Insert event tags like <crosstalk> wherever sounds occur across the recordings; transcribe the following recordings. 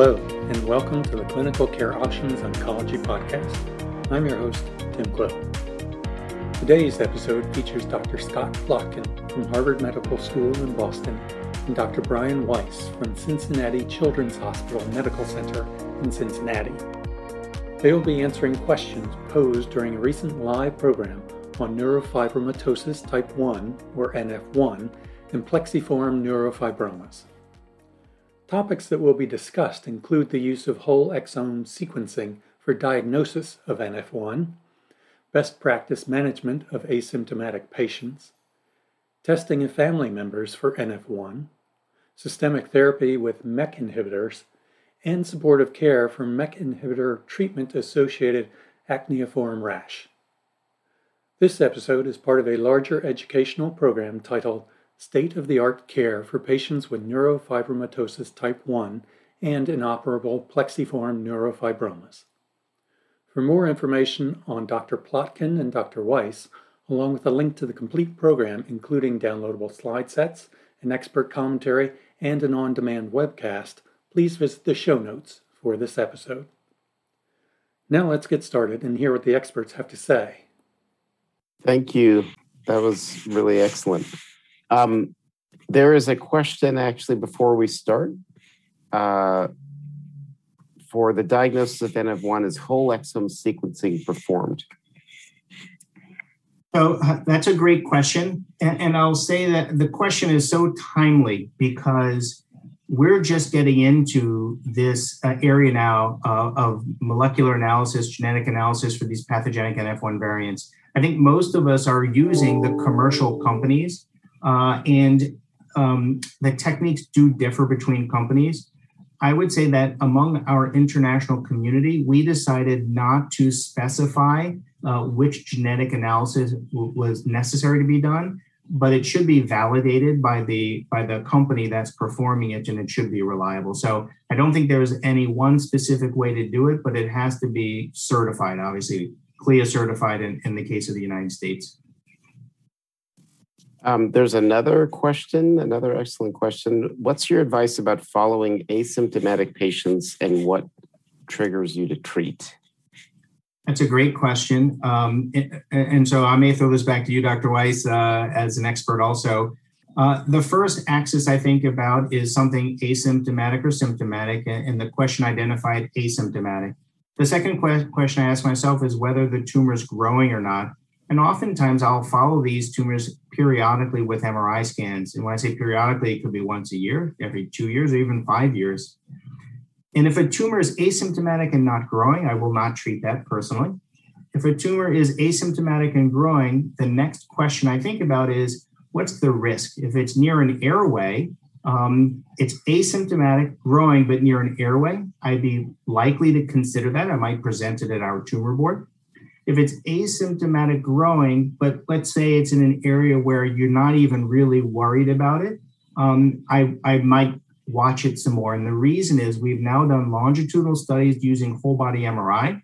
Hello, and welcome to the Clinical Care Options Oncology Podcast. I'm your host, Tim Clow. Today's episode features Dr. Scott Plotkin from Harvard Medical School in Boston and Dr. Brian Weiss from Cincinnati Children's Hospital Medical Center in Cincinnati. They will be answering questions posed during a recent live program on neurofibromatosis type 1, or NF1, and plexiform neurofibromas. Topics that will be discussed include the use of whole exome sequencing for diagnosis of NF1, best practice management of asymptomatic patients, testing of family members for NF1, systemic therapy with MEK inhibitors, and supportive care for MEK inhibitor treatment associated acneiform rash. This episode is part of a larger educational program titled state of the art care for patients with neurofibromatosis type 1 and inoperable plexiform neurofibromas. For more information on Dr. Plotkin and Dr. Weiss, along with a link to the complete program, including downloadable slide sets, an expert commentary, and an on demand webcast, please visit the show notes for this episode. Now let's get started and hear what the experts have to say. Thank you. That was really excellent. Um, there is a question actually before we start. Uh, for the diagnosis of NF1, is whole exome sequencing performed? So uh, that's a great question. And, and, I'll say that the question is so timely because we're just getting into this uh, area now uh, of molecular analysis, genetic analysis for these pathogenic NF1 variants. I think most of us are using the commercial companies uh, and um, the techniques do differ between companies. I would say that among our international community, we decided not to specify uh, which genetic analysis w- was necessary to be done, but it should be validated by the by the company that's performing it, and it should be reliable. So I don't think there's any one specific way to do it, but it has to be certified. Obviously, CLIA certified in, in the case of the United States. Um, there's another question, another excellent question. What's your advice about following asymptomatic patients and what triggers you to treat? That's a great question. Um, and so I may throw this back to you, Dr. Weiss, uh, as an expert also. Uh, the first axis I think about is something asymptomatic or symptomatic, and the question identified asymptomatic. The second que- question I ask myself is whether the tumor is growing or not. And oftentimes I'll follow these tumors periodically with MRI scans. And when I say periodically, it could be once a year, every two years, or even five years. And if a tumor is asymptomatic and not growing, I will not treat that personally. If a tumor is asymptomatic and growing, the next question I think about is what's the risk? If it's near an airway, um, it's asymptomatic, growing, but near an airway, I'd be likely to consider that. I might present it at our tumor board. If it's asymptomatic growing, but let's say it's in an area where you're not even really worried about it, um, I, I might watch it some more. And the reason is we've now done longitudinal studies using whole body MRI.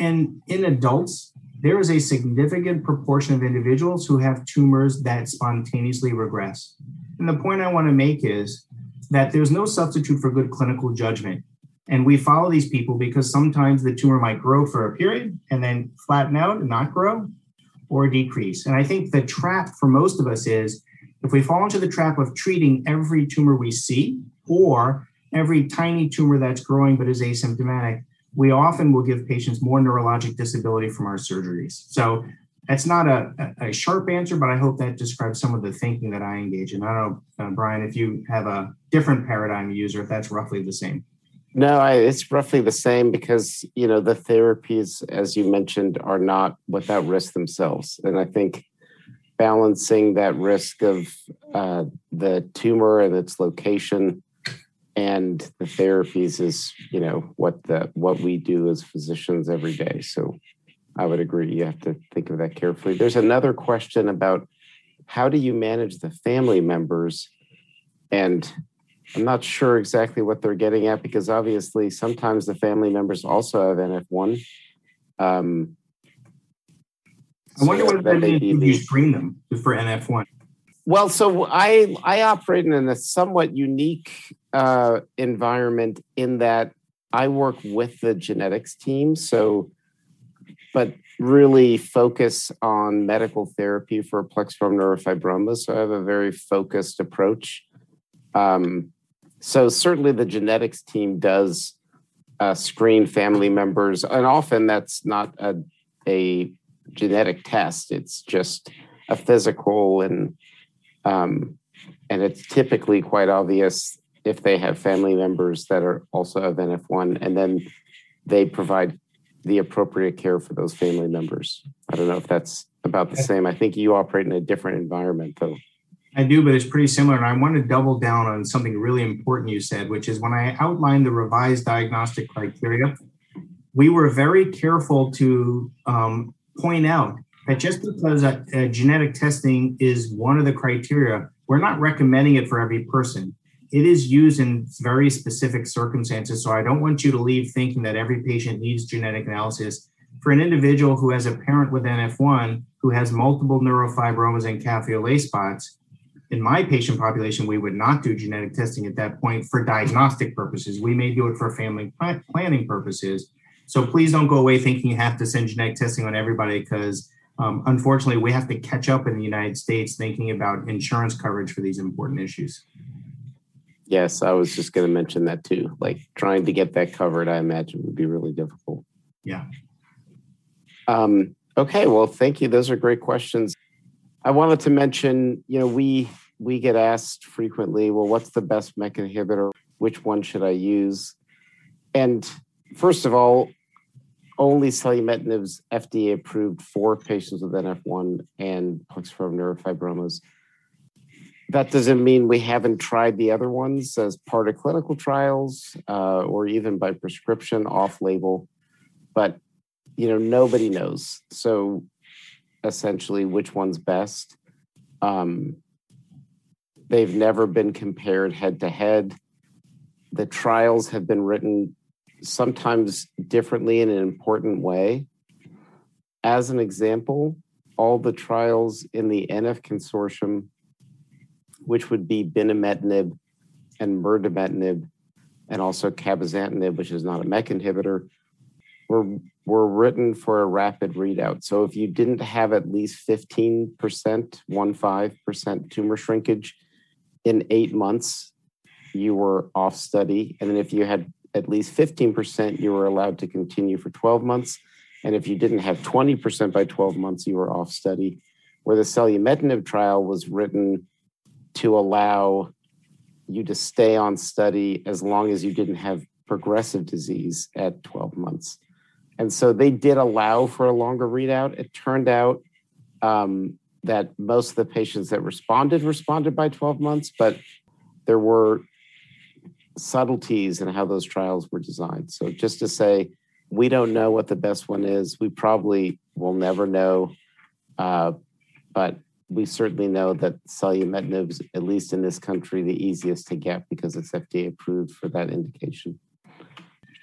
And in adults, there is a significant proportion of individuals who have tumors that spontaneously regress. And the point I want to make is that there's no substitute for good clinical judgment. And we follow these people because sometimes the tumor might grow for a period and then flatten out and not grow or decrease. And I think the trap for most of us is if we fall into the trap of treating every tumor we see or every tiny tumor that's growing but is asymptomatic, we often will give patients more neurologic disability from our surgeries. So that's not a, a sharp answer, but I hope that describes some of the thinking that I engage in. I don't know, uh, Brian, if you have a different paradigm you use or if that's roughly the same. No, I, it's roughly the same because you know the therapies, as you mentioned, are not without risk themselves, and I think balancing that risk of uh, the tumor and its location and the therapies is you know what the what we do as physicians every day. So I would agree. You have to think of that carefully. There's another question about how do you manage the family members and I'm not sure exactly what they're getting at because obviously sometimes the family members also have NF1. Um, I wonder so what that you screen them for NF1. Well, so I I operate in a somewhat unique uh, environment in that I work with the genetics team. So, but really focus on medical therapy for plexiform neurofibroma. So I have a very focused approach. Um, so certainly the genetics team does uh, screen family members, and often that's not a, a genetic test. It's just a physical and um, and it's typically quite obvious if they have family members that are also of NF1, and then they provide the appropriate care for those family members. I don't know if that's about the same. I think you operate in a different environment, though. I do, but it's pretty similar. And I want to double down on something really important you said, which is when I outlined the revised diagnostic criteria, we were very careful to um, point out that just because a, a genetic testing is one of the criteria, we're not recommending it for every person. It is used in very specific circumstances. So I don't want you to leave thinking that every patient needs genetic analysis. For an individual who has a parent with NF1 who has multiple neurofibromas and cafe au spots, in my patient population, we would not do genetic testing at that point for diagnostic purposes. We may do it for family planning purposes. So please don't go away thinking you have to send genetic testing on everybody because um, unfortunately, we have to catch up in the United States thinking about insurance coverage for these important issues. Yes, I was just going to mention that too. Like trying to get that covered, I imagine would be really difficult. Yeah. Um, okay. Well, thank you. Those are great questions. I wanted to mention, you know, we we get asked frequently, well, what's the best MEK inhibitor? Which one should I use? And first of all, only selumetinib's FDA approved for patients with NF1 and plexiform neurofibromas. That doesn't mean we haven't tried the other ones as part of clinical trials uh, or even by prescription off label, but you know nobody knows. So essentially, which one's best? Um, they've never been compared head to head. The trials have been written sometimes differently in an important way. As an example, all the trials in the NF consortium, which would be binimetinib and mirdametinib, and also cabozantinib, which is not a MEK inhibitor, were, were written for a rapid readout. So if you didn't have at least 15%, 1.5% tumor shrinkage in eight months, you were off study. And then if you had at least 15%, you were allowed to continue for 12 months. And if you didn't have 20% by 12 months, you were off study. Where the selumetinib trial was written to allow you to stay on study as long as you didn't have progressive disease at 12 months. And so they did allow for a longer readout. It turned out um, that most of the patients that responded responded by 12 months, but there were subtleties in how those trials were designed. So just to say, we don't know what the best one is. We probably will never know, uh, but we certainly know that selumetinib is, at least in this country, the easiest to get because it's FDA approved for that indication.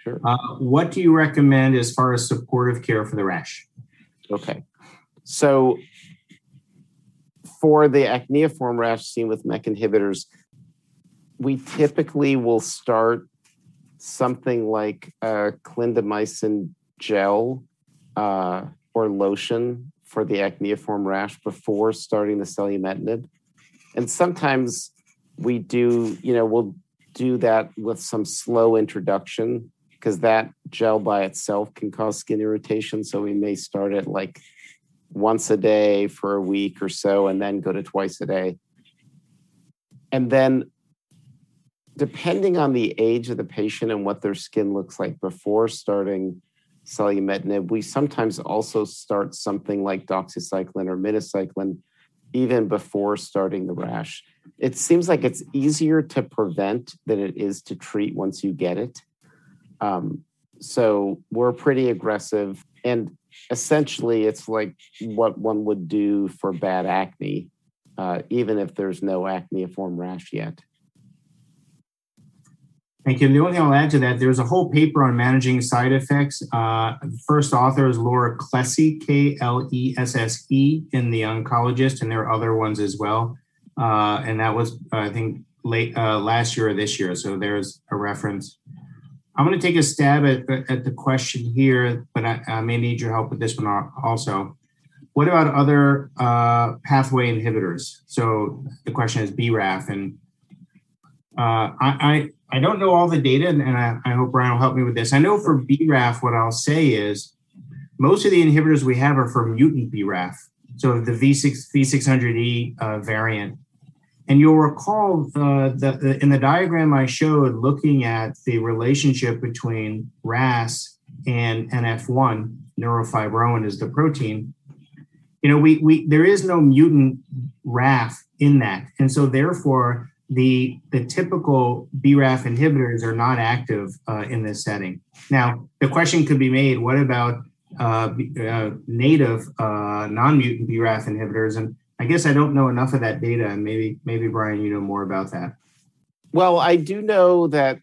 Sure. Uh, what do you recommend as far as supportive care for the rash? Okay. So for the acneiform rash seen with MEK inhibitors, we typically will start something like a clindamycin gel uh, or lotion for the acneiform rash before starting the selumetinib. And sometimes we do, you know, we'll do that with some slow introduction because that gel by itself can cause skin irritation. So we may start it like once a day for a week or so and then go to twice a day. And then depending on the age of the patient and what their skin looks like before starting selumetinib, we sometimes also start something like doxycycline or minocycline even before starting the rash. It seems like it's easier to prevent than it is to treat once you get it. Um, so we're pretty aggressive. And essentially, it's like what one would do for bad acne, uh, even if there's no acneiform rash yet. Thank you. The only thing I'll add to that, there's a whole paper on managing side effects. Uh, first author is Laura Klesse, K L E S S E, in The Oncologist, and there are other ones as well. uh, and that was I think late uh, last year or this year. So there's a reference. I'm going to take a stab at, at the question here, but I, I may need your help with this one also. What about other uh, pathway inhibitors? So the question is BRAF, and uh, I, I, I don't know all the data, and I, I hope Brian will help me with this. I know for BRAF, what I'll say is most of the inhibitors we have are for mutant BRAF, so the V6 V600E uh, variant. And you'll recall that in the diagram I showed, looking at the relationship between RAS and NF1, neurofibromin is the protein. You know, we we there is no mutant RAF in that, and so therefore the the typical BRAF inhibitors are not active uh, in this setting. Now, the question could be made: What about uh, uh, native uh, non-mutant BRAF inhibitors? And I guess I don't know enough of that data, and maybe maybe Brian, you know more about that. Well, I do know that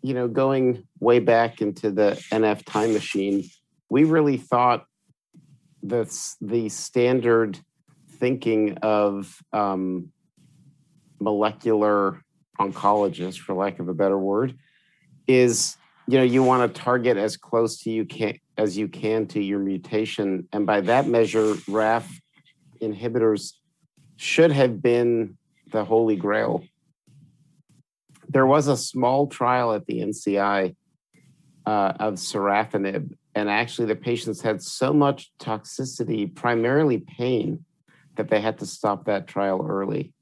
you know going way back into the NF time machine, we really thought that the standard thinking of um, molecular oncologists, for lack of a better word, is you know you want to target as close to you can as you can to your mutation, and by that measure, RAF inhibitors should have been the holy grail. There was a small trial at the NCI uh, of sorafenib, and actually the patients had so much toxicity, primarily pain, that they had to stop that trial early.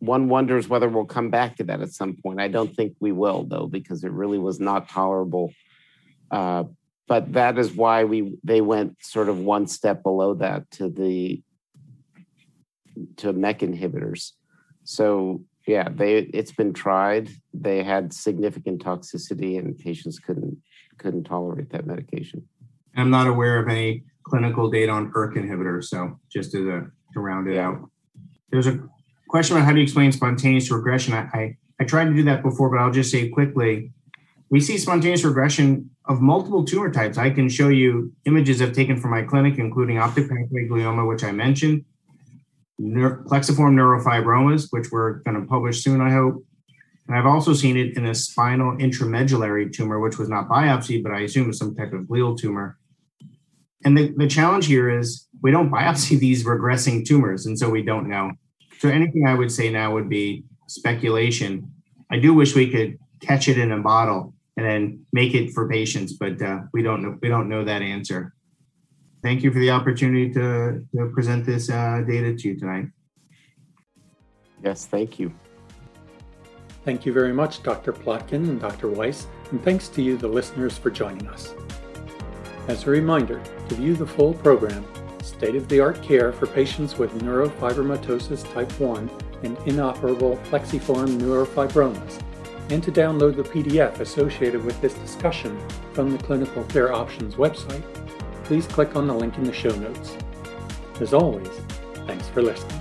One wonders whether we'll come back to that at some point. I don't think we will, though, because it really was not tolerable. Uh, but that is why we they went sort of one step below that to the to MEK inhibitors. So yeah, they it's been tried. They had significant toxicity, and patients couldn't couldn't tolerate that medication. I'm not aware of any clinical data on ERK inhibitors. So just as a to round it out, there's a question about how do you explain spontaneous regression. I, I I tried to do that before, but I'll just say quickly. We see spontaneous regression of multiple tumor types. I can show you images I've taken from my clinic, including optic pathway glioma, which I mentioned, plexiform neurofibromas, which we're going to publish soon, I hope. And I've also seen it in a spinal intramedullary tumor, which was not biopsy, but I assume is some type of glial tumor. And the, the challenge here is we don't <laughs> biopsy these regressing tumors, and so we don't know. So anything I would say now would be speculation. I do wish we could catch it in a bottle and then make it for patients, but uh, we don't know. We don't know that answer thank you for the opportunity to, to present this uh, data to you tonight. Yes, thank you. Thank you very much, Dr. Plotkin and Dr. Weiss, and thanks to you, the listeners, for joining us. As a reminder, to view the full program, state of the art care for patients with neurofibromatosis type 1 and inoperable plexiform neurofibromas, and to download the PDF associated with this discussion from the Clinical Care Options website, please click on the link in the show notes. As always, thanks for listening.